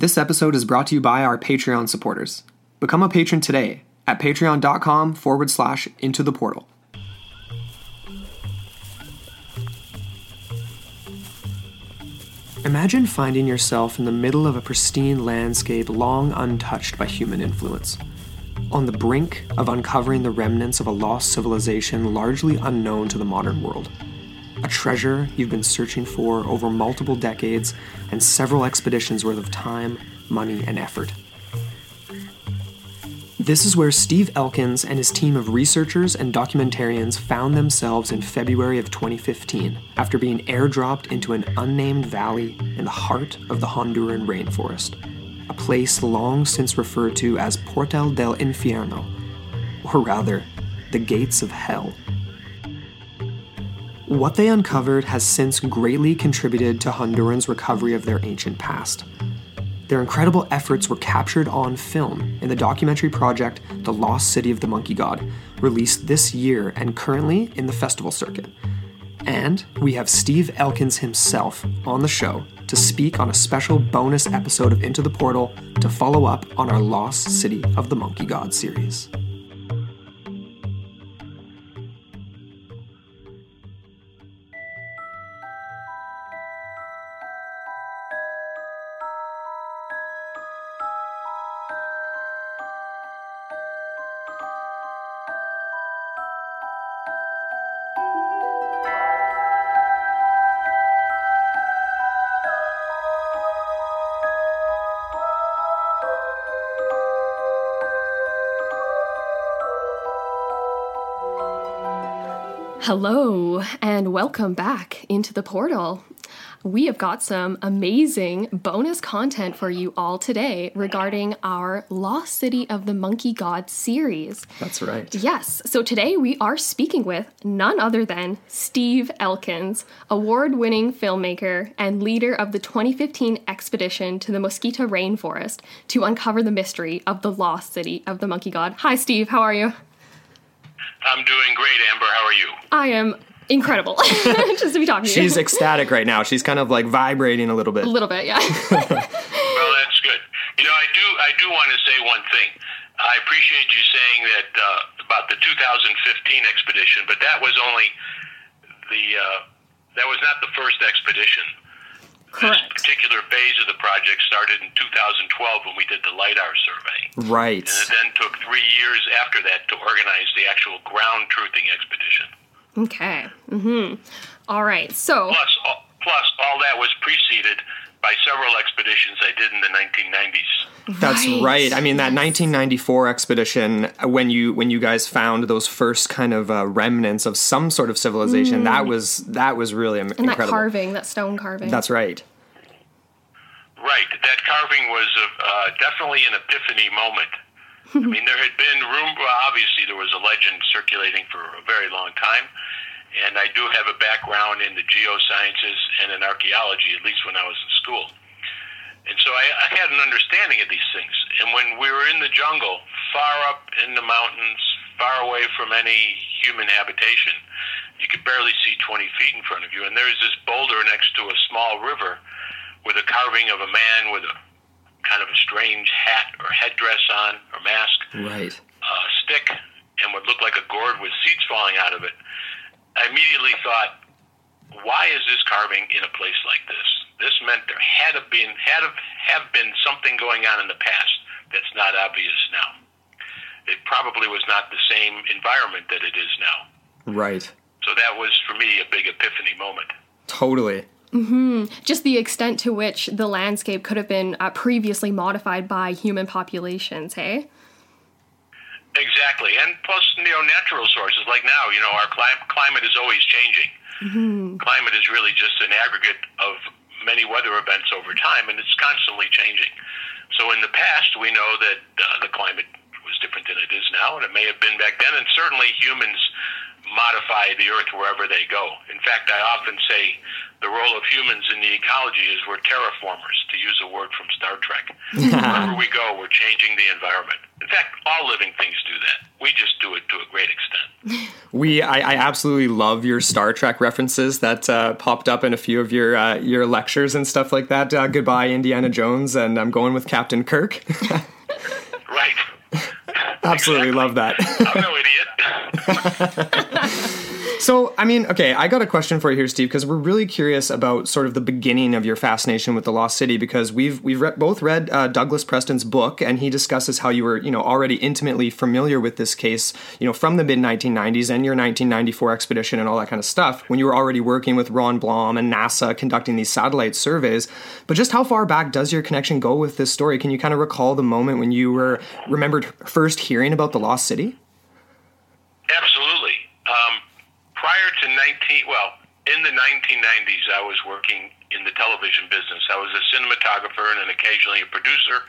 This episode is brought to you by our Patreon supporters. Become a patron today at patreon.com forward slash into the portal. Imagine finding yourself in the middle of a pristine landscape long untouched by human influence. On the brink of uncovering the remnants of a lost civilization largely unknown to the modern world. A treasure you've been searching for over multiple decades and several expeditions worth of time, money, and effort. This is where Steve Elkins and his team of researchers and documentarians found themselves in February of 2015 after being airdropped into an unnamed valley in the heart of the Honduran rainforest, a place long since referred to as Portal del Infierno, or rather, the gates of hell. What they uncovered has since greatly contributed to Hondurans' recovery of their ancient past. Their incredible efforts were captured on film in the documentary project The Lost City of the Monkey God, released this year and currently in the festival circuit. And we have Steve Elkins himself on the show to speak on a special bonus episode of Into the Portal to follow up on our Lost City of the Monkey God series. Hello, and welcome back into the portal. We have got some amazing bonus content for you all today regarding our Lost City of the Monkey God series. That's right. Yes, so today we are speaking with none other than Steve Elkins, award winning filmmaker and leader of the 2015 expedition to the Mosquitia Rainforest to uncover the mystery of the Lost City of the Monkey God. Hi, Steve, how are you? I'm doing great, Amber. How are you? I am incredible just to be talking to She's you. ecstatic right now. She's kind of like vibrating a little bit. a little bit, yeah. Well, that's good. You know, I do. I do want to say one thing. I appreciate you saying that uh, about the 2015 expedition, but that was only the. Uh, that was not the first expedition. This particular phase of the project started in 2012 when we did the LIDAR survey. Right. And it then took three years after that to organize the actual ground truthing expedition. Okay. Mm-hmm. All right. So, Plus, all, plus all that was preceded by several expeditions I did in the 1990s. That's right. I mean that 1994 expedition when you when you guys found those first kind of uh, remnants of some sort of civilization that was that was really am- Mm. and that carving, that stone carving. That's right. Right. That carving was uh, definitely an epiphany moment. I mean, there had been room. Obviously, there was a legend circulating for a very long time, and I do have a background in the geosciences and in archaeology, at least when I was in school. And so I, I had an understanding of these things. And when we were in the jungle, far up in the mountains, far away from any human habitation, you could barely see 20 feet in front of you. And there's this boulder next to a small river with a carving of a man with a kind of a strange hat or headdress on or mask, Right. a stick, and what looked like a gourd with seeds falling out of it. I immediately thought, why is this carving in a place like this? This meant there had to been had to have been something going on in the past that's not obvious now. It probably was not the same environment that it is now. Right. So that was for me a big epiphany moment. Totally. Just the extent to which the landscape could have been uh, previously modified by human populations, hey? Exactly, and plus you know natural sources like now you know our cli- climate is always changing. Climate is really just an aggregate of many weather events over time, and it's constantly changing. So in the past, we know that uh, the climate was different than it is now, and it may have been back then. And certainly humans modify the Earth wherever they go. In fact, I often say the role of humans in the ecology is we're terraformers, to use a word from Star Trek. Wherever we go, we're changing the environment. In fact, all living things do that. We just do it to a great extent. we, I, I absolutely love your Star Trek references that uh, popped up in a few of your uh, your lectures and stuff like that. Uh, goodbye, Indiana Jones, and I'm going with Captain Kirk. right. absolutely love that. I'm no idiot. So, I mean, okay, I got a question for you here, Steve, because we're really curious about sort of the beginning of your fascination with the Lost City, because we've we've re- both read uh, Douglas Preston's book, and he discusses how you were, you know, already intimately familiar with this case, you know, from the mid 1990s and your 1994 expedition and all that kind of stuff, when you were already working with Ron Blom and NASA conducting these satellite surveys. But just how far back does your connection go with this story? Can you kind of recall the moment when you were remembered first hearing about the Lost City? Absolutely. Um, prior to 19, well, in the 1990s, I was working in the television business. I was a cinematographer and occasionally a producer,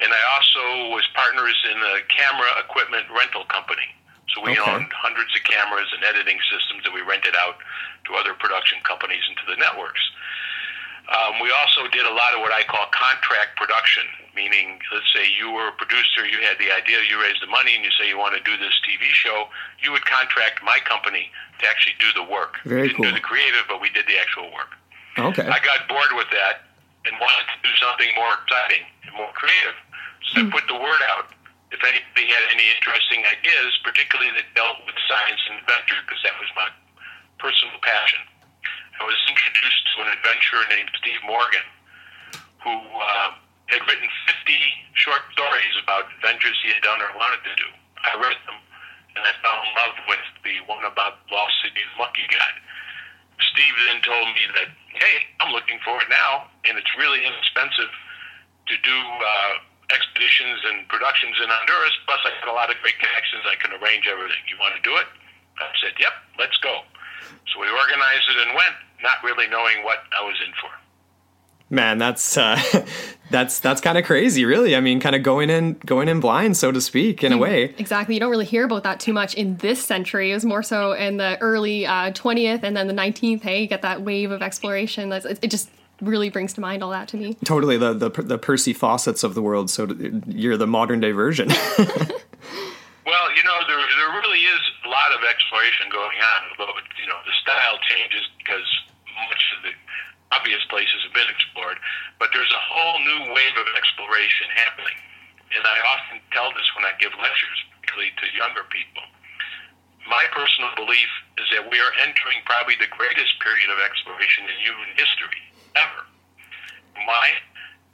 and I also was partners in a camera equipment rental company. So we okay. owned hundreds of cameras and editing systems that we rented out to other production companies and to the networks. Um, we also did a lot of what I call contract production, meaning, let's say you were a producer, you had the idea, you raised the money, and you say you want to do this TV show, you would contract my company to actually do the work. Very we didn't cool. do the creative, but we did the actual work. Okay. I got bored with that and wanted to do something more exciting and more creative. So hmm. I put the word out. If anybody had any interesting ideas, particularly that dealt with science and adventure, because that was my personal passion. I was introduced to an adventurer named Steve Morgan, who uh, had written 50 short stories about adventures he had done or wanted to do. I read them, and I fell in love with the one about Lost City's Monkey God. Steve then told me that, hey, I'm looking for it now, and it's really inexpensive to do uh, expeditions and productions in Honduras. Plus, I got a lot of great connections. I can arrange everything. You want to do it? I said, yep, let's go. So we organized it and went, not really knowing what I was in for. Man, that's uh, that's that's kind of crazy, really. I mean, kind of going in going in blind, so to speak, in a way. Exactly. You don't really hear about that too much in this century. It was more so in the early uh, twentieth uh, and then the nineteenth. Hey, you get that wave of exploration. That's it. Just really brings to mind all that to me. Totally, the the, the Percy Fawcett's of the world. So you're the modern day version. Well, you know, there there really is a lot of exploration going on, although you know the style changes because of the obvious places have been explored. But there's a whole new wave of exploration happening, and I often tell this when I give lectures, particularly to younger people. My personal belief is that we are entering probably the greatest period of exploration in human history ever. Why?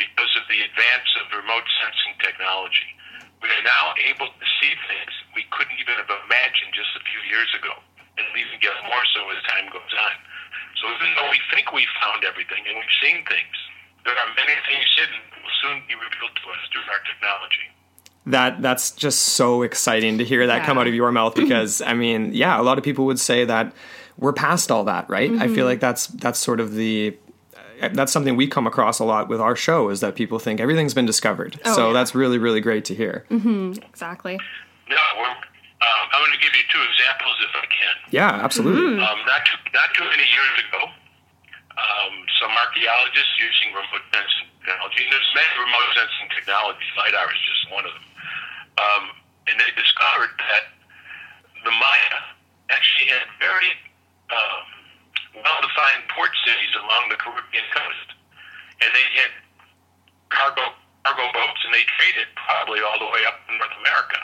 Because of the advance of remote sensing technology we are now able to see things we couldn't even have imagined just a few years ago, and even get more so as time goes on. So even though we think we've found everything and we've seen things, there are many things hidden that will soon be revealed to us through our technology that that's just so exciting to hear that yeah. come out of your mouth because I mean, yeah, a lot of people would say that we're past all that, right? Mm-hmm. I feel mm-hmm. like that's that's sort of the that's something we come across a lot with our show is that people think everything's been discovered. Oh, so yeah. that's really, really great to hear. Mm-hmm. Exactly. No, um, I'm going to give you two examples if I can. Yeah, absolutely. Mm-hmm. Um, not, too, not too many years ago, um, some archaeologists using remote sensing technology, and there's many remote sensing technologies, LIDAR is just one of them, um, and they discovered that the Maya actually had very um, well-defined port cities along the Caribbean coast, and they had cargo cargo boats, and they traded probably all the way up to North America.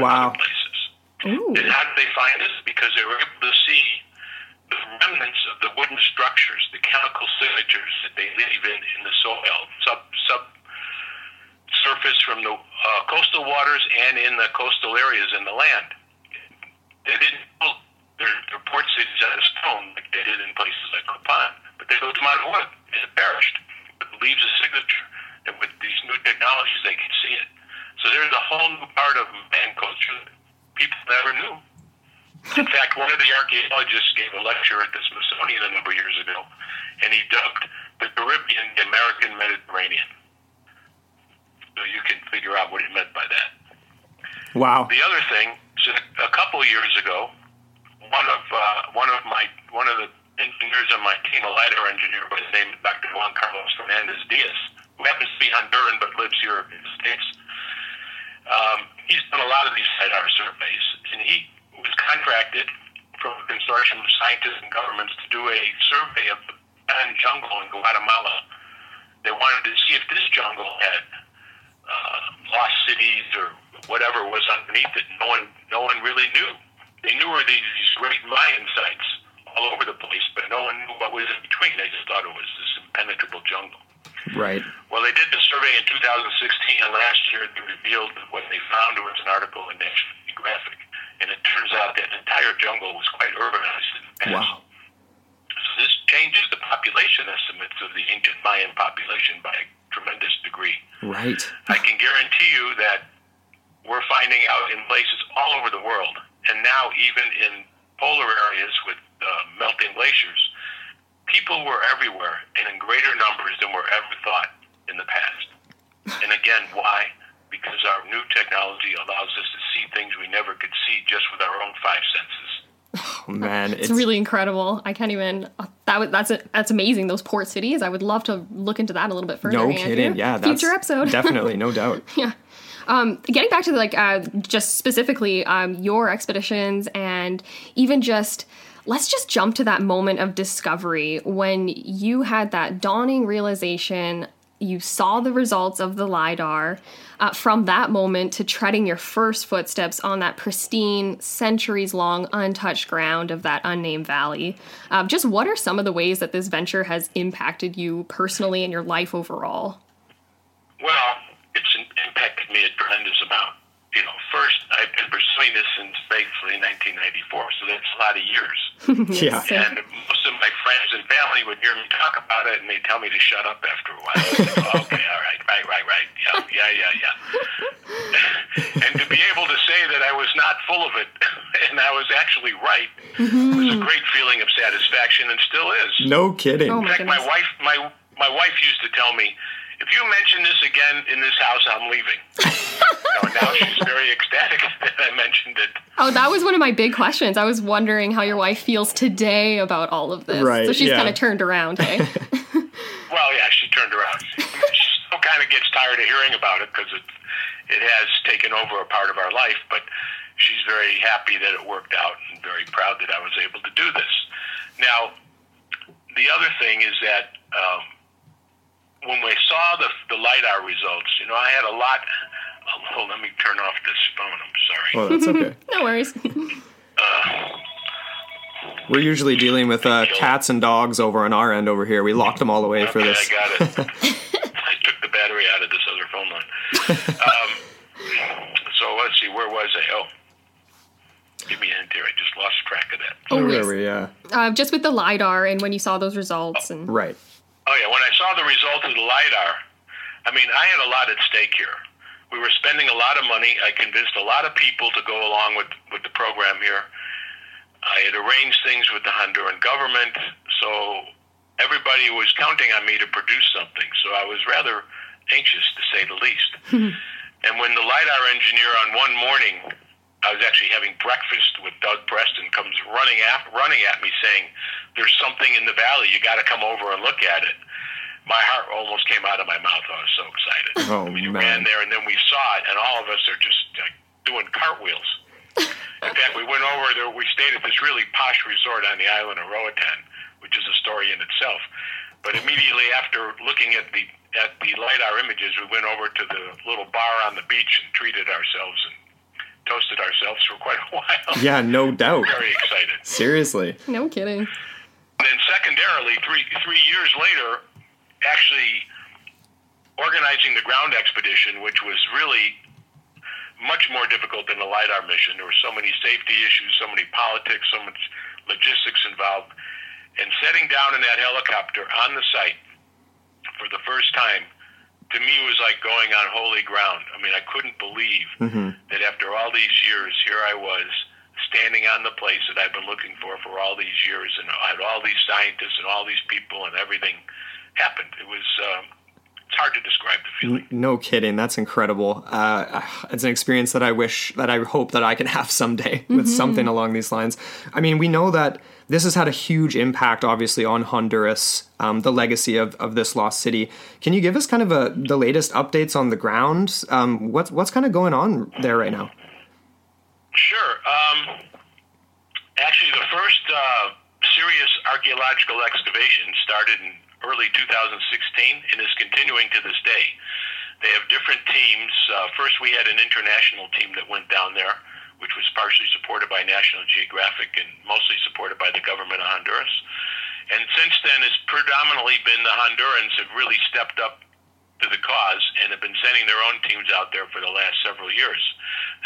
Wow. Places. Ooh. And how did they find this? Because they were able to see the remnants of the wooden structures, the chemical signatures that they leave in in the soil, sub sub surface from the uh, coastal waters and in the coastal areas in the land. They didn't build their, their port cities out of stone like they did in places like Copan, but they built them out of wood and it perished. But it leaves a signature, and with these new technologies, they can see it. So there's a whole new part of man culture people never knew. In fact, one of the archaeologists gave a lecture at the Smithsonian a number of years ago, and he dubbed the Caribbean the American Mediterranean. So you can figure out what he meant by that. Wow. The other thing, just a couple of years ago, one of uh, one of my one of the engineers on my team, a LiDAR engineer by the name of Dr. Juan Carlos Fernandez Diaz, who happens to be Honduran but lives here in the States, um, he's done a lot of these LIDAR surveys, and he was contracted from a consortium of scientists and governments to do a survey of the Petén jungle in Guatemala. They wanted to see if this jungle had uh, lost cities or whatever was underneath it. No one, no one really knew. They knew where these, these great Mayan sites all over the place, but no one knew what was in between. They just thought it was this impenetrable jungle. Right. Well, they did the survey in 2016, and last year they revealed that what they found was an article in National Geographic, and it turns out that entire jungle was quite urbanized in the past. Wow. So this changes the population estimates of the ancient Mayan population by a tremendous degree. Right. I can guarantee you that we're finding out in places all over the world, and now even in polar areas with uh, melting glaciers, people were everywhere and in greater numbers than were ever thought in the past. And again, why? Because our new technology allows us to see things we never could see just with our own five senses. Oh, man, It's, really incredible. I can't even. Uh, that was that's that's amazing. Those port cities. I would love to look into that a little bit further. no Andrew. kidding. Yeah, that's future episode. definitely, no doubt. yeah. Um, getting back to like uh, just specifically um, your expeditions and even just let's just jump to that moment of discovery when you had that dawning realization you saw the results of the lidar uh, from that moment to treading your first footsteps on that pristine centuries long untouched ground of that unnamed valley um, just what are some of the ways that this venture has impacted you personally and your life overall Well, it's impacted me a tremendous amount. You know, first, I've been pursuing this since basically 1994, so that's a lot of years. Yeah. And most of my friends and family would hear me talk about it, and they'd tell me to shut up after a while. I say, oh, okay, all right, right, right, right, yeah, yeah, yeah, yeah. and to be able to say that I was not full of it, and I was actually right, mm-hmm. was a great feeling of satisfaction, and still is. No kidding. Oh In my fact, my goodness. wife, my my wife used to tell me, if you mention this again in this house, I'm leaving. you know, now she's very ecstatic that I mentioned it. Oh, that was one of my big questions. I was wondering how your wife feels today about all of this. Right, So she's yeah. kind of turned around, hey? Well, yeah, she turned around. she still kind of gets tired of hearing about it because it it has taken over a part of our life, but she's very happy that it worked out and very proud that I was able to do this. Now, the other thing is that um, when we saw the the lidar results, you know, I had a lot. Oh, let me turn off this phone. I'm sorry. Oh, that's okay. no worries. We're usually dealing with uh, cats and dogs over on our end over here. We locked them all away for okay, this. I got it. I took the battery out of this other phone line. Um, so let's see, where was I? Oh, give me a hint here. I just lost track of that. Oh, Where yes. were we? Yeah. Uh, just with the LiDAR and when you saw those results. and Right. Oh yeah, when I saw the result of the lidar, I mean, I had a lot at stake here. We were spending a lot of money. I convinced a lot of people to go along with with the program here. I had arranged things with the Honduran government, so everybody was counting on me to produce something. So I was rather anxious, to say the least. and when the lidar engineer on one morning, I was actually having breakfast with Doug Preston, comes running at running at me saying, "There's something in the valley. You got to come over and look at it." My heart almost came out of my mouth. I was so excited. Oh, we man. ran there, and then we saw it, and all of us are just like doing cartwheels. In fact, we went over there. We stayed at this really posh resort on the island of Roatan, which is a story in itself. But immediately after looking at the at the lidar images, we went over to the little bar on the beach and treated ourselves and toasted ourselves for quite a while. Yeah, no doubt. Very excited. Seriously. No kidding. And then secondarily, three three years later, actually organizing the ground expedition, which was really much more difficult than the lidar mission. There were so many safety issues, so many politics, so much logistics involved. And setting down in that helicopter on the site for the first time, to me, was like going on holy ground. I mean, I couldn't believe that after all these years, here I was standing on the place that I've been looking for for all these years, and I had all these scientists and all these people, and everything happened. It was um, it's hard to describe the feeling. No kidding, that's incredible. Uh, it's an experience that I wish that I hope that I can have someday with mm-hmm. something along these lines. I mean, we know that this has had a huge impact, obviously, on Honduras, um, the legacy of, of this lost city. Can you give us kind of a the latest updates on the ground? Um, what's what's kind of going on there right now? Sure. Um, actually, the first uh, serious archaeological excavation started in early 2016 and is continuing to this day. They have different teams. Uh, first, we had an international team that went down there, which was partially supported by National Geographic and mostly supported by the government of Honduras. And since then, it's predominantly been the Hondurans have really stepped up to the cause and have been sending their own teams out there for the last several years.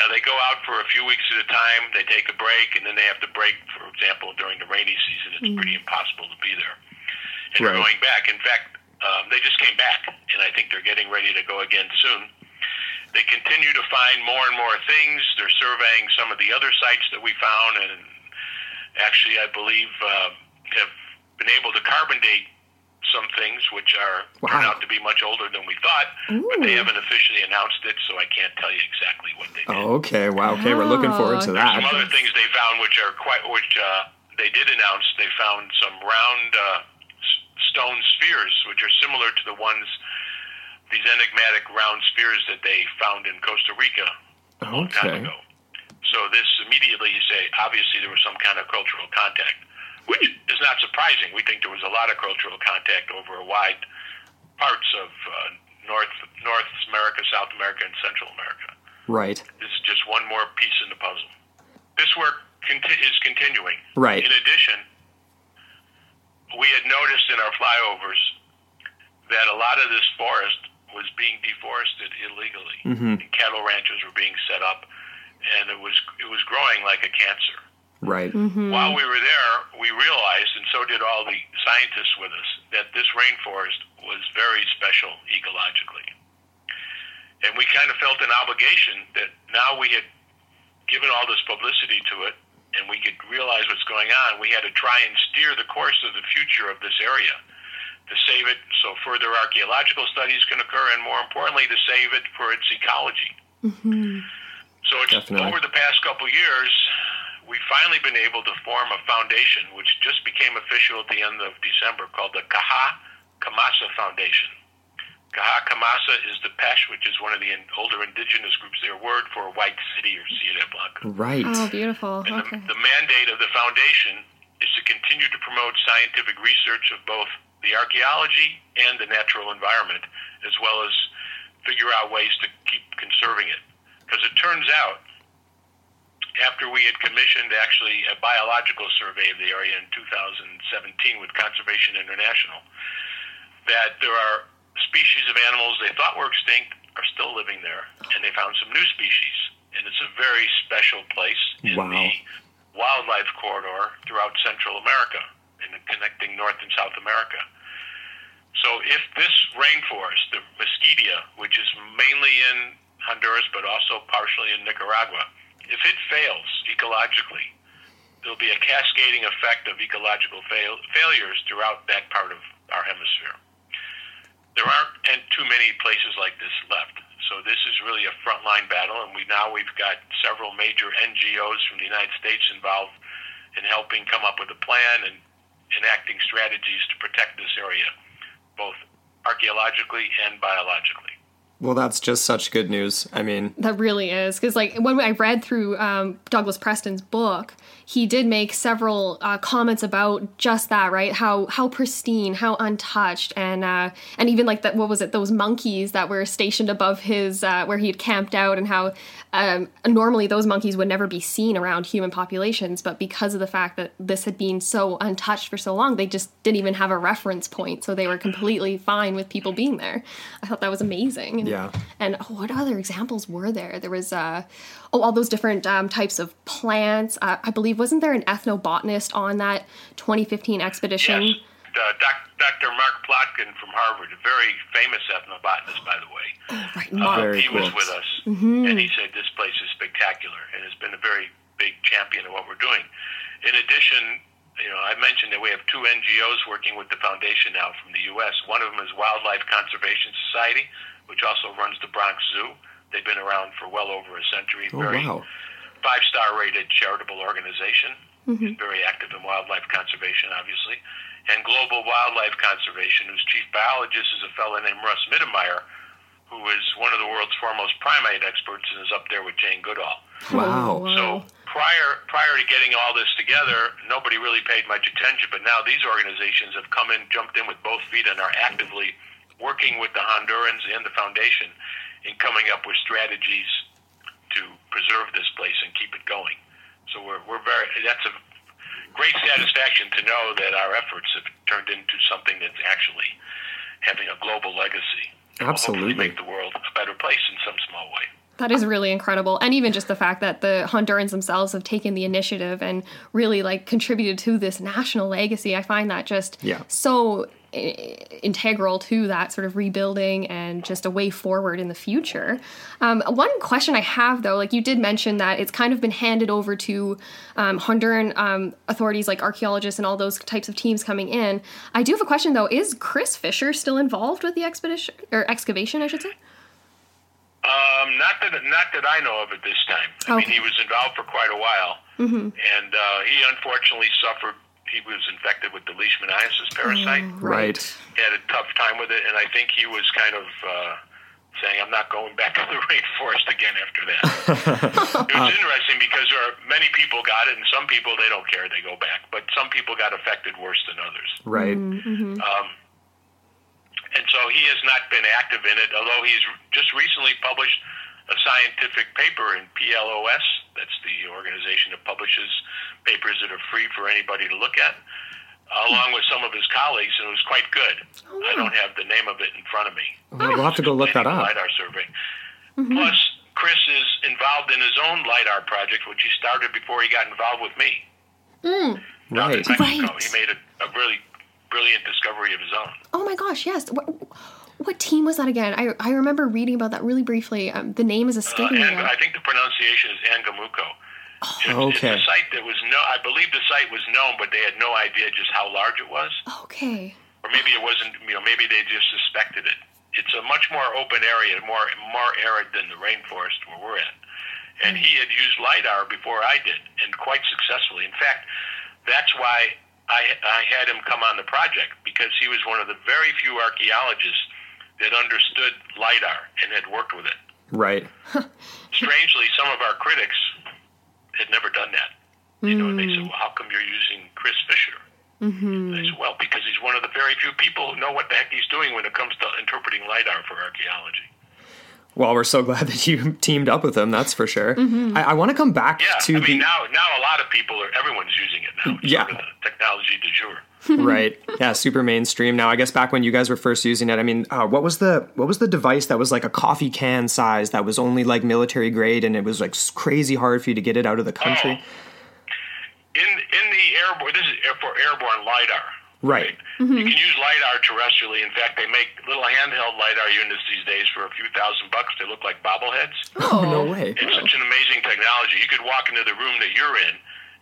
Now they go out for a few weeks at a time, they take a break, and then they have to break, for example, during the rainy season. It's mm. pretty impossible to be there and right. going back. In fact, um, they just came back, and I think they're getting ready to go again soon. They continue to find more and more things. They're surveying some of the other sites that we found, and actually, I believe, uh, have been able to carbon date some things which are wow. turn out to be much older than we thought, Ooh. but they haven't officially announced it, so I can't tell you exactly what they did. Oh, okay. Wow. Okay, we're looking forward to that. There's some other things they found which are quite which uh, they did announce. They found some round uh, stone spheres, which are similar to the ones, these enigmatic round spheres that they found in Costa Rica a okay. long time ago. So this immediately you say, obviously there was some kind of cultural contact, which is not surprising. We think there was a lot of cultural contact over a wide parts of uh, North North America, South America, and Central America. Right. This is just one more piece in the puzzle. This work conti- is continuing. Right. In addition, we had noticed in our flyovers that a lot of this forest was being deforested illegally. Mm-hmm. Cattle ranches were being set up, and it was it was growing like a cancer. Right. Mm-hmm. While we were there, we realized, and so did all the scientists with us, that this rainforest was very special ecologically. And we kind of felt an obligation that now we had given all this publicity to it and we could realize what's going on, we had to try and steer the course of the future of this area to save it so further archaeological studies can occur, and more importantly, to save it for its ecology. Mm-hmm. So it's Definitely. over the past couple years, we've finally been able to form a foundation, which just became official at the end of December, called the Kaha Kamasa Foundation. Kaha Kamasa is the Pesh, which is one of the older indigenous groups, their word for white city or Ciudad Blanca. Right. Oh, beautiful. And okay. the, the mandate of the foundation is to continue to promote scientific research of both the archaeology and the natural environment, as well as figure out ways to keep conserving it. Because it turns out, after we had commissioned actually a biological survey of the area in 2017 with Conservation International, that there are species of animals they thought were extinct are still living there, and they found some new species. And it's a very special place in wow. the wildlife corridor throughout Central America and connecting North and South America. So if this rainforest, the Mosquitia, which is mainly in Honduras but also partially in Nicaragua, if it fails ecologically, there'll be a cascading effect of ecological fail- failures throughout that part of our hemisphere there aren't too many places like this left. So this is really a frontline battle, and we now we've got several major NGOs from the United States involved in helping come up with a plan and enacting strategies to protect this area, both archaeologically and biologically. Well, that's just such good news. I mean, that really is because, like, when I read through um, Douglas Preston's book, he did make several uh, comments about just that, right? How how pristine, how untouched, and uh, and even like that. What was it? Those monkeys that were stationed above his uh, where he had camped out, and how um, normally those monkeys would never be seen around human populations, but because of the fact that this had been so untouched for so long, they just didn't even have a reference point, so they were completely fine with people being there. I thought that was amazing. And, Yeah. And oh, what other examples were there? There was uh, oh, all those different um, types of plants. Uh, I believe wasn't there an ethnobotanist on that 2015 expedition? Yes. Uh, Dr. Mark Plotkin from Harvard, a very famous ethnobotanist, by the way. Oh, right, Mark. Uh, he cool. was with us, mm-hmm. and he said this place is spectacular, and has been a very big champion of what we're doing. In addition, you know, I mentioned that we have two NGOs working with the foundation now from the U.S. One of them is Wildlife Conservation Society, which also runs the Bronx Zoo. They've been around for well over a century. Oh, Very wow. five star rated charitable organization. Mm-hmm. Very active in wildlife conservation, obviously. And Global Wildlife Conservation, whose chief biologist is a fellow named Russ Mittermeier, who is one of the world's foremost primate experts and is up there with Jane Goodall. Wow. Oh, So prior prior to getting all this together, nobody really paid much attention. But now these organizations have come in, jumped in with both feet, and are actively working with the Hondurans and the foundation in coming up with strategies to preserve this place and keep it going. So we're we're very that's a great satisfaction to know that our efforts have turned into something that's actually having a global legacy. and will hopefully Absolutely. make the world a better place in some small way. That is really incredible. And even just the fact that the Hondurans themselves have taken the initiative and really like contributed to this national legacy, I find that just Yeah. so i- integral to that sort of rebuilding and just a way forward in the future. Um, one question I have though, like you did mention that it's kind of been handed over to um, Honduran um, authorities like archaeologists and all those types of teams coming in. I do have a question though. Is Chris Fisher still involved with the expedition or excavation, I should say? Um, not that not that I know of at this time. I mean, he was involved for quite a while, and uh, he unfortunately suffered. He was infected with the leishmaniasis parasite. Right. He had a tough time with it, and I think he was kind of uh, saying, "I'm not going back to the rainforest again after that." it was interesting because there are many people got it, and some people they don't care; they go back. But some people got affected worse than others. Right. Um, and so he has not been active in it, although he's just recently published a scientific paper in PLOS. That's the organization that publishes papers that are free for anybody to look at, along with some of his colleagues, and it was quite good. Oh, I don't have the name of it in front of me. Well, we'll have to go look that up. LiDAR survey. Mm-hmm. Plus, Chris is involved in his own LiDAR project, which he started before he got involved with me. Mm. In Right. Mexico. Right. He made a, a really brilliant discovery of his own. Oh my gosh, yes. What, what team was that again? I, I remember reading about that really briefly. Um, the name is Uh, escaping me I think the pronunciation is Angamuco. It's- Okay. It's a site that was no, I believe the site was known, but they had no idea just how large it was, Okay. or maybe it wasn't. You know, maybe they just suspected it. It's a much more open area, more more arid than the rainforest where we're in. And he had used lidar before I did, and quite successfully. In fact, that's why I I had him come on the project because he was one of the very few archaeologists that understood lidar and had worked with it Right. strangely, some of our critics had never done that. You know, and they said, "Well, how come you're using Chris Fisher?" Mm-hmm. I said, "Well, because he's one of the very few people who know what the heck he's doing when it comes to interpreting lidar for archaeology." Well, we're so glad that you teamed up with him. That's for sure. I, I want to come back Yeah, to I the now now a lot of people are everyone's using it now. It's Yeah. sort of the technology du jour. right. Yeah, super mainstream now. I guess back when you guys were first using it, I mean, uh, what was the what was the device that was like a coffee can size that was only like military grade and it was like crazy hard for you to get it out of the country? In in the airborne, this is for airborne lidar. Right. You can use lidar terrestrially. In fact, they make little handheld lidar units these days for a few thousand bucks. They look like bobbleheads. Oh, no way. It's such an amazing technology. You could walk into the room that you're in,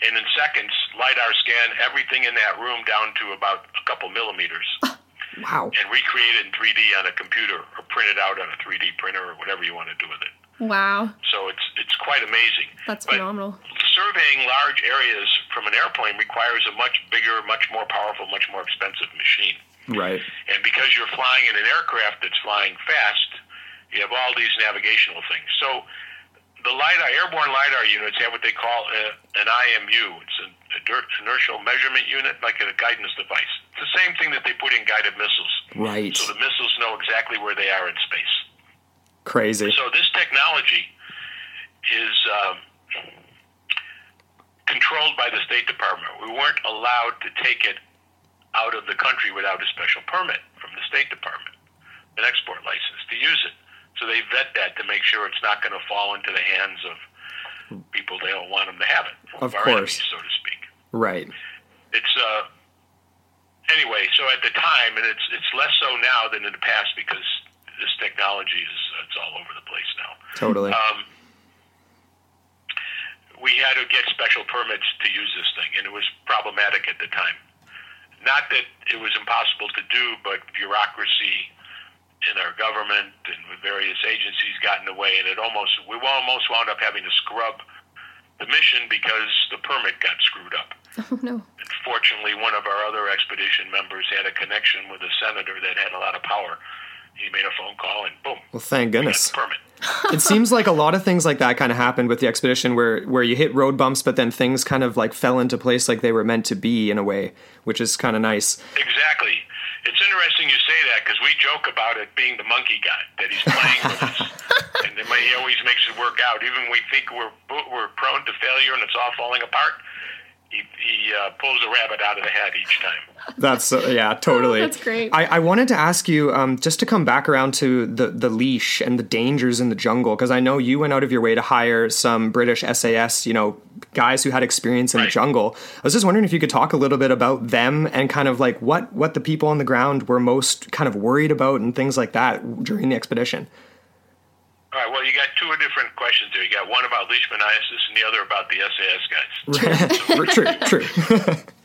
and in seconds, lidar scan everything in that room down to about a couple millimeters, Wow. and recreate it in 3D on a computer or print it out on a 3D printer or whatever you want to do with it. Wow. So it's it's quite amazing. That's But phenomenal. Surveying large areas from an airplane requires a much bigger, much more powerful, much more expensive machine. Right. And because you're flying in an aircraft that's flying fast, you have all these navigational things. So the LiDAR, airborne LiDAR units have what they call a, an IMU. It's an inertial measurement unit, like a guidance device. It's the same thing that they put in guided missiles. Right. So the missiles know exactly where they are in space. Crazy. So this technology is um, controlled by the State Department. We weren't allowed to take it out of the country without a special permit from the State Department, an export license to use it. So they vet that to make sure it's not going to fall into the hands of people they don't want them to have it. Of our course. enemies, so to speak. Right. It's uh, anyway. So at the time, and it's it's less so now than in the past because this technology is it's all over the place now. Totally. Um, we had to get special permits to use this thing, and it was problematic at the time. Not that it was impossible to do, but bureaucracy in our government and with various agencies got in the way, and it almost we almost wound up having to scrub the mission because the permit got screwed up. Oh no. And fortunately, one of our other expedition members had a connection with a senator that had a lot of power. He made a phone call, and boom, Well, thank goodness. the permit. it seems like a lot of things like that kind of happened with the expedition where where you hit road bumps but then things kind of like fell into place like they were meant to be in a way which is kind of nice Exactly. It's interesting you say that because we joke about it being the monkey god that he's playing with us, and then he always makes it work out. Even when we think we're we're prone to failure and it's all falling apart, he he uh, pulls a rabbit out of the hat each time. that's uh, yeah totally That's great. I, I wanted to ask you um, just to come back around to the the leash and the dangers in the jungle because i know you went out of your way to hire some british sas you know guys who had experience in the jungle i was just wondering if you could talk a little bit about them and kind of like what what the people on the ground were most kind of worried about and things like that during the expedition All right. Well, you got two different questions there. You got one about leishmaniasis and the other about the SAS guys. true true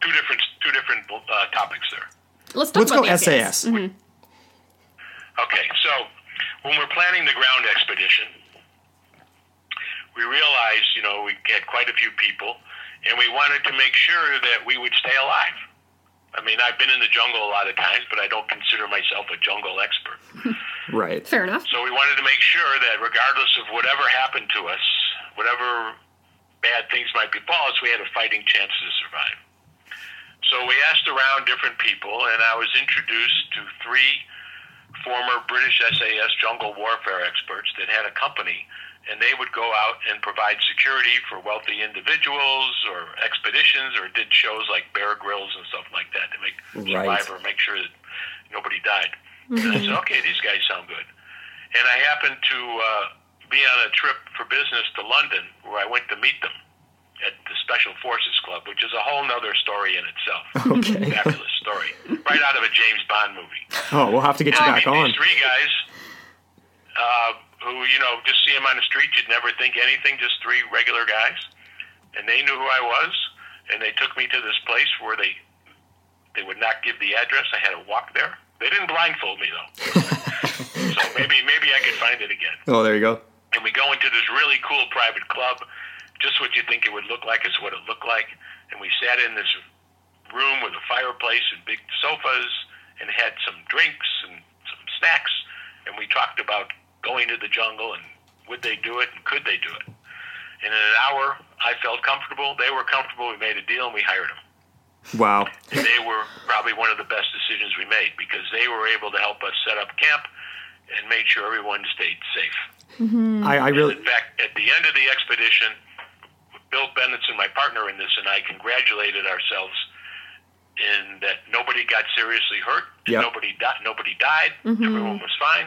Two different two different uh, topics there. Let's talk let's go about the sas Okay, so when we're planning the ground expedition, we realized, you know, we had quite a few people, and we wanted to make sure that we would stay alive. I mean, I've been in the jungle a lot of times, but I don't consider myself a jungle expert. right Fair enough. So we wanted to make sure that regardless of whatever happened to us, whatever bad things might befall us, we had a fighting chance to survive. So we asked around different people, and I was introduced to three former British SAS jungle warfare experts that had a company, and they would go out and provide security for wealthy individuals or expeditions, or did shows like Bear Grylls and stuff like that to make Right. Survivor make sure that nobody died. And I said, okay, these guys sound good. And I happened to uh, be on a trip for business to London where I went to meet them at the Special Forces Club, which is a whole nother story in itself. Okay. Fabulous story. Right out of a James Bond movie. oh we'll have to get you I back mean, on These three guys uh, who, you know, just see them on the street, you'd never think anything, just three regular guys. And they knew who I was, and they took me to this place where they they would not give the address. I had to walk there. They didn't blindfold me though, so maybe maybe I could find it again. oh there you go And we go into this really cool private club. Just what you think it would look like is what it looked like. And we sat in this room with a fireplace and big sofas and had some drinks and some snacks. And we talked about going to the jungle and would they do it and could they do it. And in an hour, I felt comfortable. They were comfortable. We made a deal and we hired them. wow And they were probably one of the best decisions we made because they were able to help us set up camp and made sure everyone stayed safe. Mm-hmm. I, I really In fact, at the end of the expedition, Bill Benenson, my partner in this, and I congratulated ourselves in that nobody got seriously hurt, Yep. nobody di- nobody died, everyone was fine.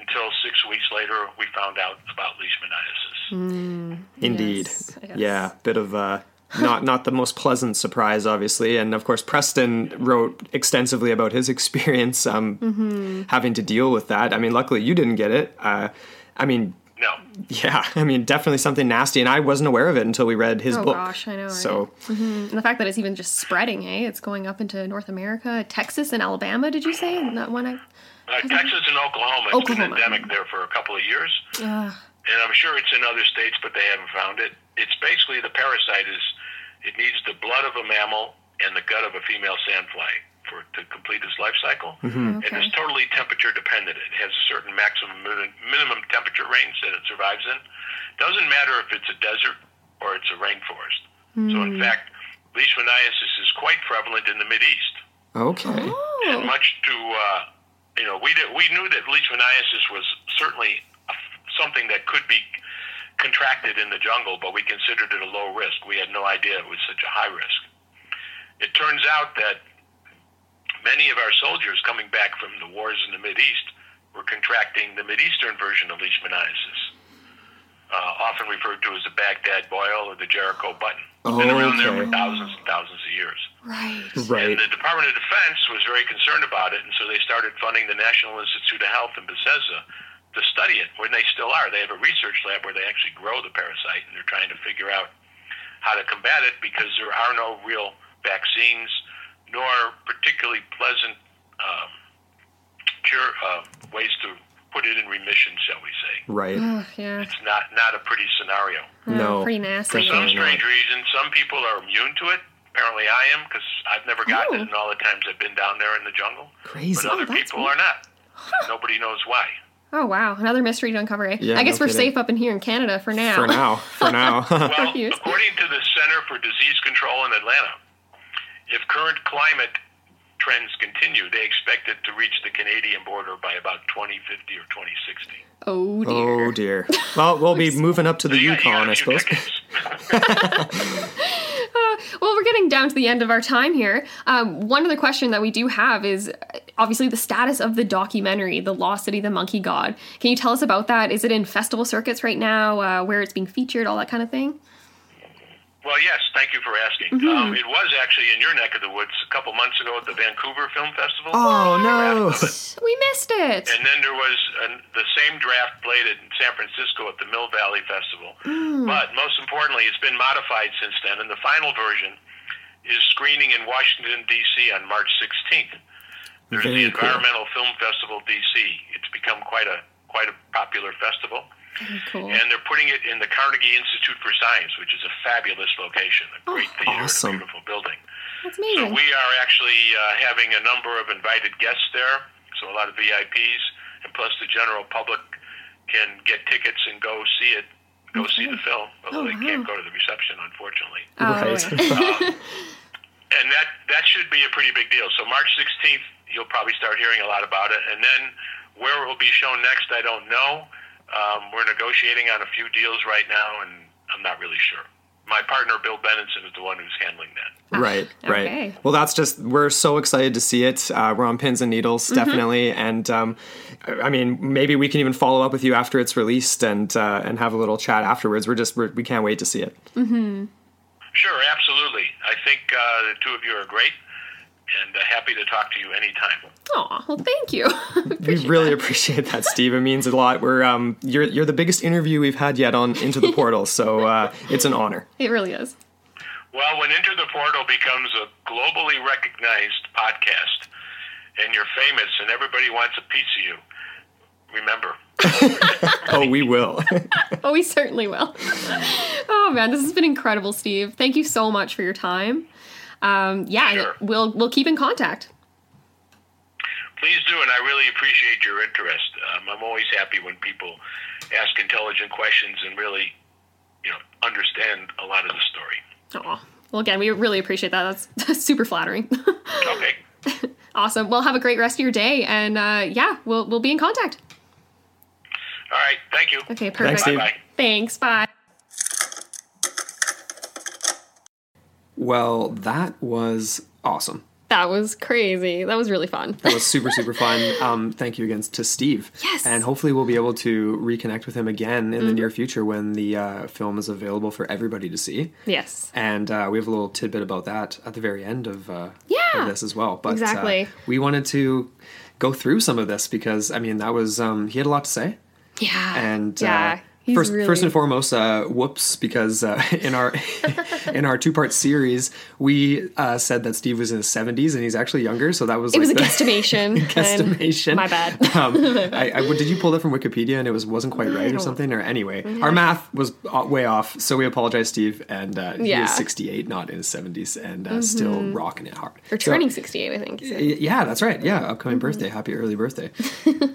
Until six weeks later, we found out about leishmaniasis. Indeed. Yes, yes. Yeah, bit of uh not not the most pleasant surprise obviously and of course Preston wrote extensively about his experience um Mm-hmm. having to deal with that. I mean luckily you didn't get it. Uh I mean No, yeah, I mean definitely something nasty and I wasn't aware of it until we read his book. Oh, book. gosh, I know, right? So And the fact that it's even just spreading, hey, it's going up into North America, Texas and Alabama. Did you say that one? I uh, Texas and Oklahoma, it's been Oklahoma. endemic there for a couple of years. uh, and I'm sure it's in other states, but they haven't found it. It's basically the parasite is it needs the blood of a mammal and the gut of a female sandfly for to complete its life cycle, and Okay. it's totally temperature dependent. It has a certain maximum minimum temperature range that it survives in. Doesn't matter if it's a desert or it's a rainforest. So in fact, leishmaniasis is quite prevalent in the Mid East okay. and oh, much to uh, you know we did, we knew that leishmaniasis was certainly a, something that could be contracted in the jungle, but we considered it a low risk. We had no idea it was such a high risk. It turns out that many of our soldiers coming back from the wars in the Mid East were contracting the Mideastern version of leishmaniasis, uh, often referred to as the Baghdad boil or the Jericho button. Been around there for thousands and thousands of years. right. Right. And the Department of Defense was very concerned about it, and so they started funding the National Institute of Health in Bethesda to study it, when they still are. They have a research lab where they actually grow the parasite, and they're trying to figure out how to combat it because there are no real vaccines nor particularly pleasant um, cure, uh, ways to put it in remission, shall we say. Right. Ugh, yeah. It's not not a pretty scenario. No, pretty nasty. For some Definitely not. strange reason, some people are immune to it. Apparently, I am because I've never gotten Oh. it in all the times I've been down there in the jungle. Crazy. But other that's people weird. are not. Nobody knows why. Oh wow, another mystery to uncover. eh? Yeah, I guess no we're kidding. safe up in here in Canada for now. For now. For now. Well, according to the Center for Disease Control in Atlanta, if current climate trends continue, they expect it to reach the Canadian border by about 2050 or 2060. oh dear. oh dear. Well, we'll be moving up to the So you got- you got Yukon, a I few suppose. decades. Well, we're getting down to the end of our time here. Um, one other question that we do have is uh, obviously the status of the documentary, The Lost City, the Monkey God. Can you tell us about that? Is it in festival circuits right now, uh, where it's being featured, all that kind of thing? Well, yes, thank you for asking. Mm-hmm. Um, it was actually in your neck of the woods a couple months ago at the Vancouver Film Festival. Oh, no. We missed it. And then there was an, the same draft played in San Francisco at the Mill Valley Festival. Hmm. But most importantly, it's been modified since then, and the final version is screening in Washington, D.C. on March 16th. There's Very the cool. Environmental Film Festival, D.C. It's become quite a quite a popular festival, cool. and they're putting it in the Carnegie Institute for Science, which is a fabulous location, a great theater, awesome. a beautiful building. That's amazing. So amazing. we are actually uh, having a number of invited guests there. So a lot of VIPs, and plus the general public can get tickets and go see it, go see the film. Although Oh, they can't go to the reception, unfortunately. Oh, Right. yeah. And that that should be a pretty big deal. So March 16th, you'll probably start hearing a lot about it. And then where it will be shown next, I don't know. Um, we're negotiating on a few deals right now, and I'm not really sure. My partner Bill Benenson is the one who's handling that. Right, right. okay. Well, that's just we're so excited to see it. Uh, we're on pins and needles, Mm-hmm. definitely, and um, I mean, maybe we can even follow up with you after it's released and uh, and have a little chat afterwards. We're just we're, we can't wait to see it. Sure, absolutely. I think uh, the two of you are great, and uh, happy to talk to you anytime. Aw, well, thank you. we really appreciate that, Steve. It means a lot. We're um, you're you're the biggest interview we've had yet on Into the Portal, so uh, it's an honor. it really is. Well, when Into the Portal becomes a globally recognized podcast, and you're famous, and everybody wants a piece of you, remember. Oh, we will. Oh, we certainly will. oh man, this has been incredible, Steve. Thank you so much for your time. Um, yeah, Sure. we'll we'll keep in contact. Please do, and I really appreciate your interest. Um, I'm always happy when people ask intelligent questions and really, you know, understand a lot of the story. Oh, Well, again, we really appreciate that. That's, that's super flattering. Okay. awesome. Well, have a great rest of your day, and uh, yeah, we'll we'll be in contact. All right. Thank you. Okay, perfect. Steve. Bye. Thanks. Bye. Well, that was awesome. That was crazy. That was really fun. That was super super fun. Um, thank you again to Steve. Yes. and hopefully we'll be able to reconnect with him again in the near future when the uh, film is available for everybody to see. Yes. And uh, we have a little tidbit about that at the very end of, uh, Yeah, of this as well. But exactly. uh, we wanted to go through some of this because I mean that was um, he had a lot to say. Yeah. And yeah. He's first, really... first and foremost, uh, whoops, because uh, in our in our two part series, we uh, said that Steve was in his seventies and he's actually younger. So that was It like was a guesstimation. guesstimation. My bad. um, I, I, did you pull that from Wikipedia and it was wasn't quite right or something? Or anyway, our math was way off, so we apologize, Steve. And uh, he Yeah. is 68, not in his 70s, and uh, still rocking it hard. Or So- turning 68, I think. So- Yeah, that's right. Yeah, upcoming birthday. Happy early birthday.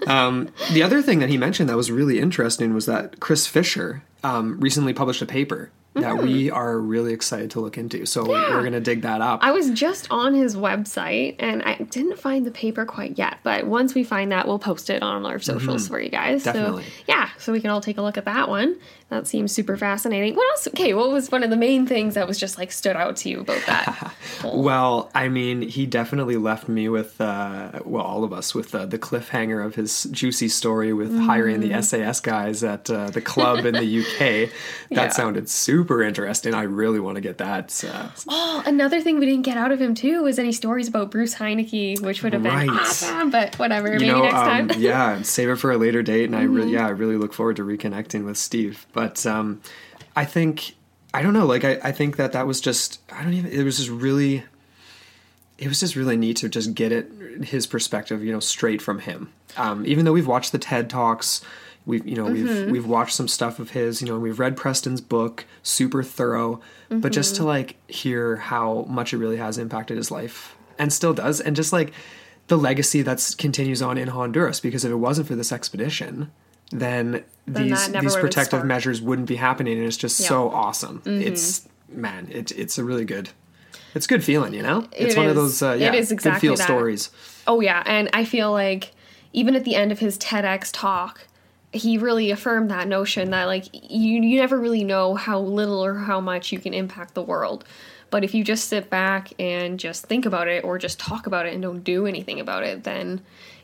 um, the other thing that he mentioned that was really interesting was that Chris Fisher um, recently published a paper that we are really excited to look into. So we're going to dig that up. I was just on his website and I didn't find the paper quite yet, but once we find that, we'll post it on our socials for you guys. Mm-hmm. Definitely. So, yeah, so we can all take a look at that one. That seems super fascinating. What else? Okay, what was one of the main things that was just like stood out to you about that? Well, I mean, he definitely left me with, uh, well, all of us with uh, the cliffhanger of his juicy story with hiring the SAS guys at uh, the club in the UK. That Yeah. sounded super interesting. I really want to get that. Uh, oh, another thing we didn't get out of him too was any stories about Bruce Heinicke, which would have been Right. awesome, but whatever, maybe know, next um, time. Mm-hmm. yeah, save it for a later date. And I really, yeah, I really look forward to reconnecting with Steve. But um, I think, I don't know, like, I, I think that that was just, I don't even, it was just really, it was just really neat to just get it his perspective, you know, straight from him. Um, even though we've watched the TED talks, we've you know we've we've watched some stuff of his, you know, and we've read Preston's book, super thorough, but just to like hear how much it really has impacted his life and still does, and just like the legacy that's continues on in Honduras because if it wasn't for this expedition, then, Then these these protective measures wouldn't be happening, and it's just Yeah. so awesome. It's man, it, it's a really good. It's good feeling, you know. It's It one of those uh, It yeah, is good exactly feel that. stories. Oh yeah, and I feel like even at the end of his TEDx talk, he really affirmed that notion that like you you never really know how little or how much you can impact the world. But if you just sit back and just think about it or just talk about it and don't do anything about it, then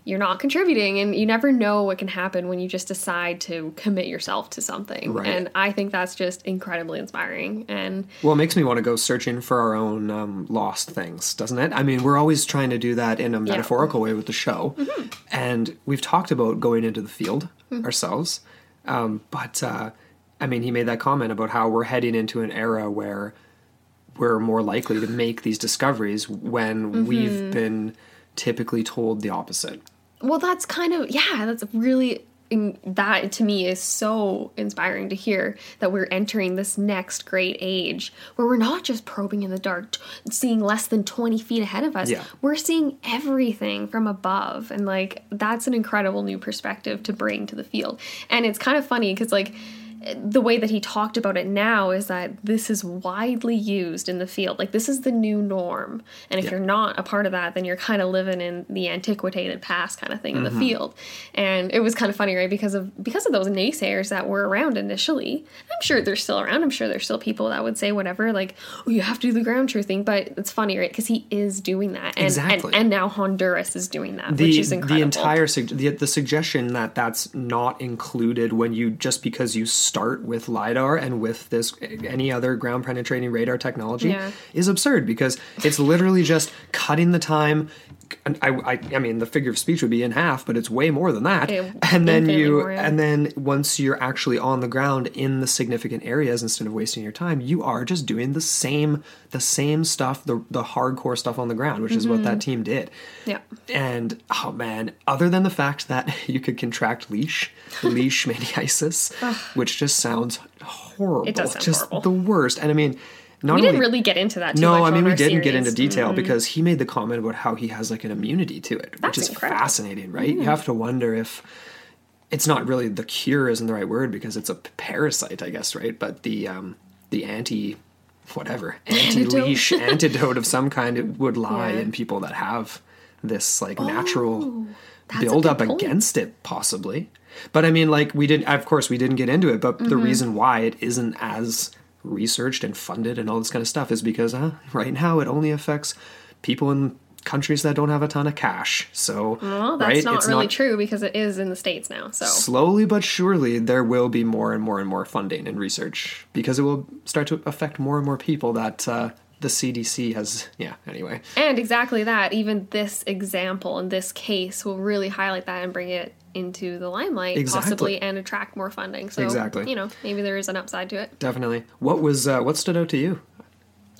you're not contributing and you never know what can happen when you just decide to commit yourself to something. Right. And I think that's just incredibly inspiring and Well, it makes me want to go searching for our own um, lost things, doesn't it? I mean, we're always trying to do that in a metaphorical way with the show, Mm-hmm. and we've talked about going into the field Mm-hmm. ourselves. Um, but uh, I mean, he made that comment about how we're heading into an era where we're more likely to make these discoveries when Mm-hmm. we've been typically told the opposite. Well, that's kind of yeah. That's really in, that to me is so inspiring to hear that we're entering this next great age where we're not just probing in the dark, t- seeing less than twenty feet ahead of us. Yeah. We're seeing everything from above, and like that's an incredible new perspective to bring to the field. And it's kind of funny because like the way that he talked about it now is that this is widely used in the field. Like this is the new norm. And if Yeah. you're not a part of that, then you're kind of living in the antiquated past kind of thing in the mm-hmm. field. And it was kind of funny, right? Because of because of those naysayers that were around initially. I'm sure they're still around. I'm sure there's still people that would say whatever, like, oh, you have to do the ground truthing. But it's funny, right? Because he is doing that. And, Exactly. and and now Honduras is doing that, the which is incredible. the entire the, the suggestion that that's not included when you just because you start with lidar and with this any other ground penetrating radar technology Yeah. is absurd because it's literally just cutting the time I, I I mean the figure of speech would be in half but it's way more than that Yeah, and then you more, yeah. and then once you're actually on the ground in the significant areas instead of wasting your time you are just doing the same the same stuff the the hardcore stuff on the ground which is what Mm-hmm. that team did Yeah. and oh man, other than the fact that you could contract leash, leishmaniasis, which just sounds horrible. It does sound just horrible. the worst. And I mean, not we only didn't really get into that too no, I mean we didn't get into detail Mhm. because he made the comment about how he has like an immunity to it, That's which is incredible. fascinating, right? You have to wonder if it's not really the cure isn't the right word because it's a parasite, I guess, right? But the um the anti whatever anti leash antidote of some kind it would lie Yeah. in people that have this like natural Oh, a build up against it possibly but i mean like we didn't of course we didn't get into it but Mm-hmm. the reason why it isn't as researched and funded and all this kind of stuff is because uh, right now it only affects people in countries that don't have a ton of cash so Well, that's right not it's really not true because it is in the states now. So slowly but surely there will be more and more and more funding and research because it will start to affect more and more people that uh, the cdc has yeah anyway And exactly that. Even this example in this case will really highlight that and bring it into the limelight, Exactly. possibly, and attract more funding. So, Exactly. you know, maybe there is an upside to it. definitely what was uh, what stood out to you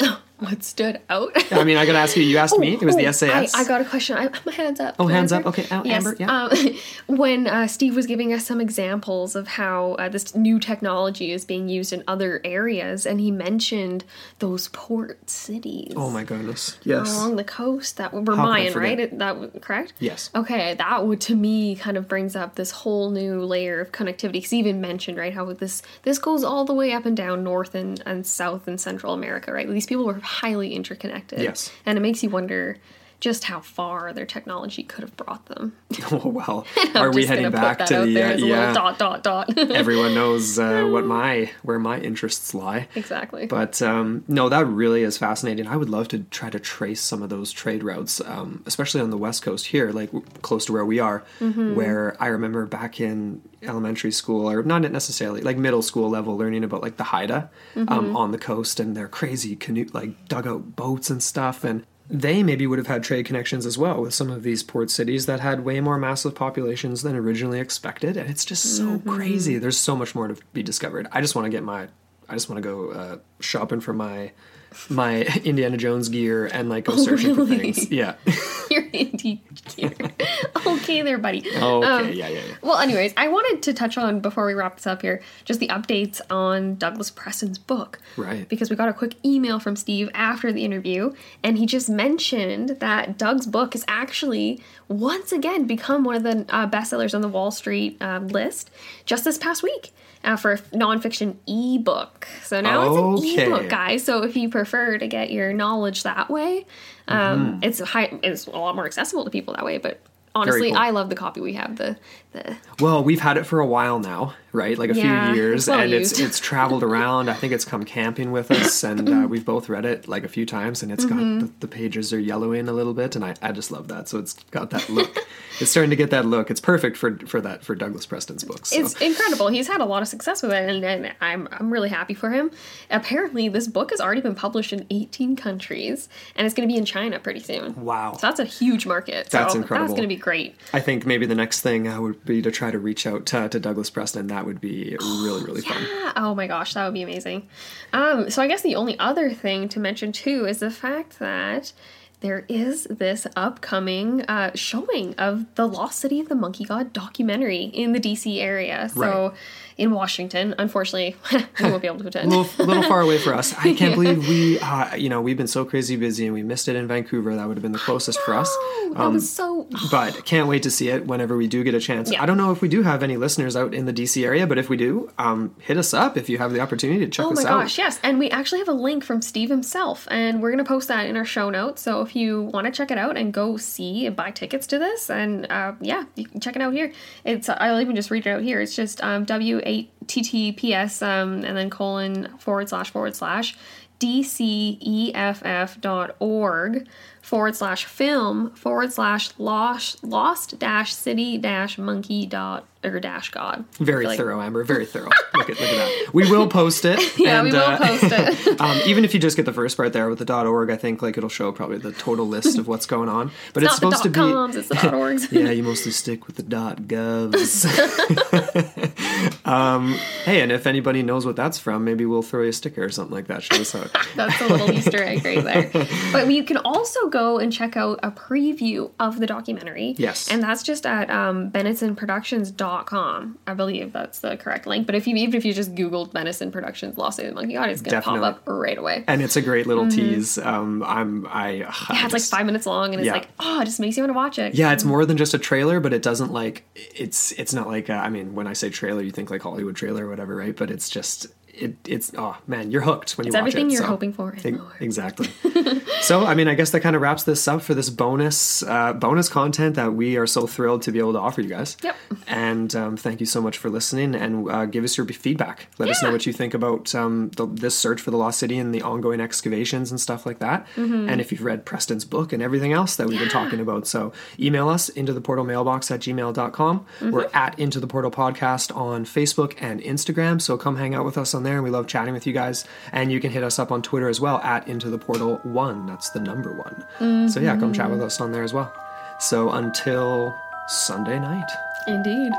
What stood out? I mean, I gotta ask you. You asked me. It was the Oh, SAS. I, I got a question. I, my hands up. Oh, hands answer? up. Okay, Al- Amber, yeah. Um, when uh, Steve was giving us some examples of how uh, this new technology is being used in other areas, and he mentioned those port cities. oh my goodness. Yes. along the coast that were How Mayan, right? It- That correct. Yes. Okay, that would to me kind of brings up this whole new layer of connectivity. Because he even mentioned right how this this goes all the way up and down North and, and South and Central America, right? These people were highly interconnected. Yes. and it makes you wonder just how far their technology could have brought them. Oh well. Are we heading back to the uh, yeah? dot dot dot. Everyone knows uh, what my where my interests lie. exactly. But um, no, that really is fascinating. I would love to try to trace some of those trade routes, um, especially on the west coast here, like close to where we are. Mm-hmm. Where I remember back in elementary school, or not necessarily like middle school level, learning about like the Haida Mm-hmm. um, on the coast and their crazy canoe, like dugout boats and stuff, and they maybe would have had trade connections as well with some of these port cities that had way more massive populations than originally expected, and it's just so Mm-hmm. crazy. There's so much more to be discovered. I just want to get my I just want to go uh, shopping for my my Indiana Jones gear and like go searching Oh, really? for things. Yeah. Your indie gear. okay, there, buddy. Oh, okay. Um, yeah, yeah, yeah. Well, anyways, I wanted to touch on before we wrap this up here just the updates on Douglas Preston's book. Right. Because we got a quick email from Steve after the interview, and he just mentioned that Doug's book has actually once again become one of the uh, bestsellers on the Wall Street um, list just this past week. Uh, for a nonfiction ebook. So now it's Okay. an ebook, guys. So if you prefer to get your knowledge that way, um, Mm-hmm. it's high, it's a lot more accessible to people that way. But honestly, cool. I love the copy we have. The the Well, we've had it for a while now, right? Like a Yeah, few years, it's well and it's used. it's traveled around. I think it's come camping with us, and uh, we've both read it like a few times. And it's Mm-hmm. got the, the pages are yellowing a little bit, and I, I just love that. So it's got that look. it's starting to get that look. It's perfect for for that for Douglas Preston's books. So. it's incredible. He's had a lot of success with it, and, and I'm I'm really happy for him. Apparently, this book has already been published in 18 countries, and it's going to be in China pretty soon. Wow. So that's a huge market. That's so incredible. That's going to be great. I think maybe the next thing uh, would be to try to reach out to, to Douglas Preston. That would be really really fun. Yeah, Oh my gosh, that would be amazing. Um, so I guess the only other thing to mention too is the fact that there is this upcoming uh, showing of the Lost City of the Monkey God documentary in the DC area. So Right. In Washington, unfortunately, we won't be able to attend. a little, little far away for us. I can't believe we, uh, you know, we've been so crazy busy and we missed it in Vancouver. That would have been the closest for us. Oh, that was so. But can't wait to see it whenever we do get a chance. Yeah. I don't know if we do have any listeners out in the DC area, but if we do, um, hit us up if you have the opportunity to check Oh us out. Oh my gosh, yes. And we actually have a link from Steve himself, and we're going to post that in our show notes. So if you want to check it out and go see and buy tickets to this, and uh, yeah, you can check it out here. It's I'll even just read it out here. It's just um, HTTPS um, and then colon forward slash forward slash dceff.org forward slash film forward slash lost lost dash city dash monkey dot or dash god. Very like- thorough, Amber. Very thorough. look at look at that. We will post it. Yeah, and, we will uh, post it. um, even if you just get the first part there with the dot .org, I think like it'll show probably the total list of what's going on. But it's, Not the supposed to dot be. coms, it's the dot orgs. yeah, you mostly stick with the .govs. um, hey, and if anybody knows what that's from, maybe we'll throw you a sticker or something like that. Show us out. That's a little Easter egg right there. But you can also go and check out a preview of the documentary. Yes. And that's just at um, benensonproductions.com. I believe that's the correct link. But if you even if you just Googled Benenson Productions Lost of the Monkey God, it's going to pop up right away. And it's a great little tease. Um, I'm I. yeah, it's like five minutes long and it's Yeah. like, oh, it just makes you want to watch it. Yeah, it's more than just a trailer, but it doesn't like it's it's not like uh, I mean when I say trailer, you think like Hollywood trailer or whatever, right? But it's just it it's oh man, you're hooked when you It's watch everything it. you're so- hoping for and more. Exactly. so I mean, I guess that kind of wraps this up for this bonus uh, bonus content that we are so thrilled to be able to offer you guys. Yep. And um, thank you so much for listening and uh, give us your feedback. Let us know what you think about um, the, this search for the lost city and the ongoing excavations and stuff like that. Mm-hmm. And if you've read Preston's book and everything else that we've been talking about. So email us into the portal mailbox at gmail.com. Mm-hmm. We're at Into the Portal Podcast on Facebook and Instagram. So come hang out with us on there. And we love chatting with you guys. And you can hit us up on Twitter as well at Into the Portal One. That's the number one. So yeah, come chat with mm-hmm. us on there as well. So until Sunday night. Indeed.